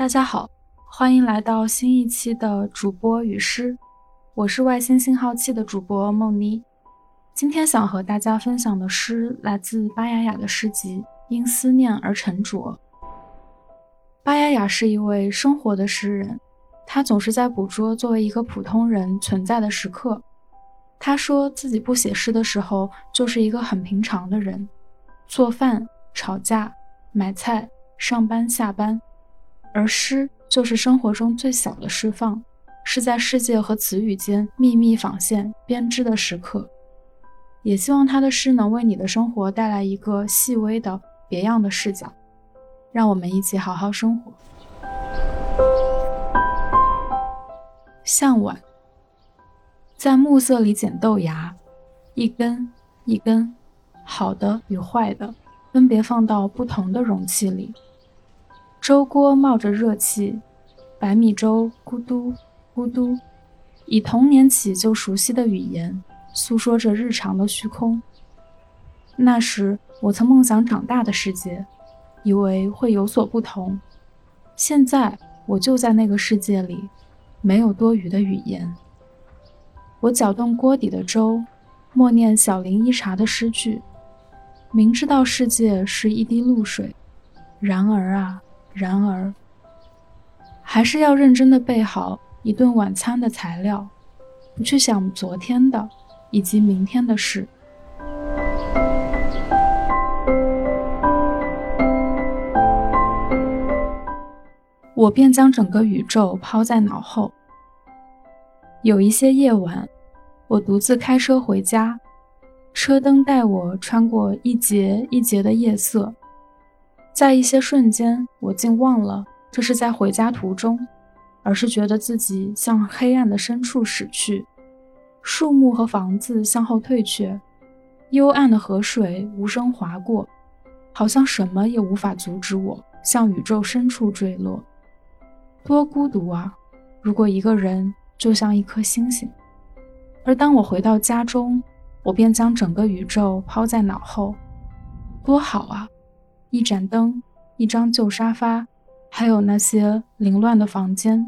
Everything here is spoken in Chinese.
大家好，欢迎来到新一期的主播与诗，我是外星信号器的主播梦妮。今天想和大家分享的诗来自巴雅雅的诗集《因思念而沉着》。巴雅雅是一位生活的诗人，他总是在捕捉作为一个普通人存在的时刻。他说自己不写诗的时候，就是一个很平常的人，做饭、吵架、买菜、上班、下班。而诗就是生活中最小的释放，是在世界和词语间秘密纺线编织的时刻。也希望他的诗能为你的生活带来一个细微的别样的视角，让我们一起好好生活。向晚，在暮色里捡豆芽，一根一根，好的与坏的，分别放到不同的容器里。粥锅冒着热气，白米粥咕嘟咕嘟，以童年起就熟悉的语言诉说着日常的虚空。那时我曾梦想长大的世界，以为会有所不同。现在我就在那个世界里，没有多余的语言。我搅动锅底的粥，默念小林一茶的诗句，明知道世界是一滴露水，然而啊。然而，还是要认真的备好一顿晚餐的材料，不去想昨天的以及明天的事。我便将整个宇宙抛在脑后。有一些夜晚，我独自开车回家，车灯带我穿过一节一节的夜色。在一些瞬间，我竟忘了这是在回家途中，而是觉得自己向黑暗的深处驶去。树木和房子向后退却，幽暗的河水无声划过，好像什么也无法阻止我向宇宙深处坠落。多孤独啊！如果一个人就像一颗星星，而当我回到家中，我便将整个宇宙抛在脑后，多好啊！一盏灯，一张旧沙发，还有那些凌乱的房间。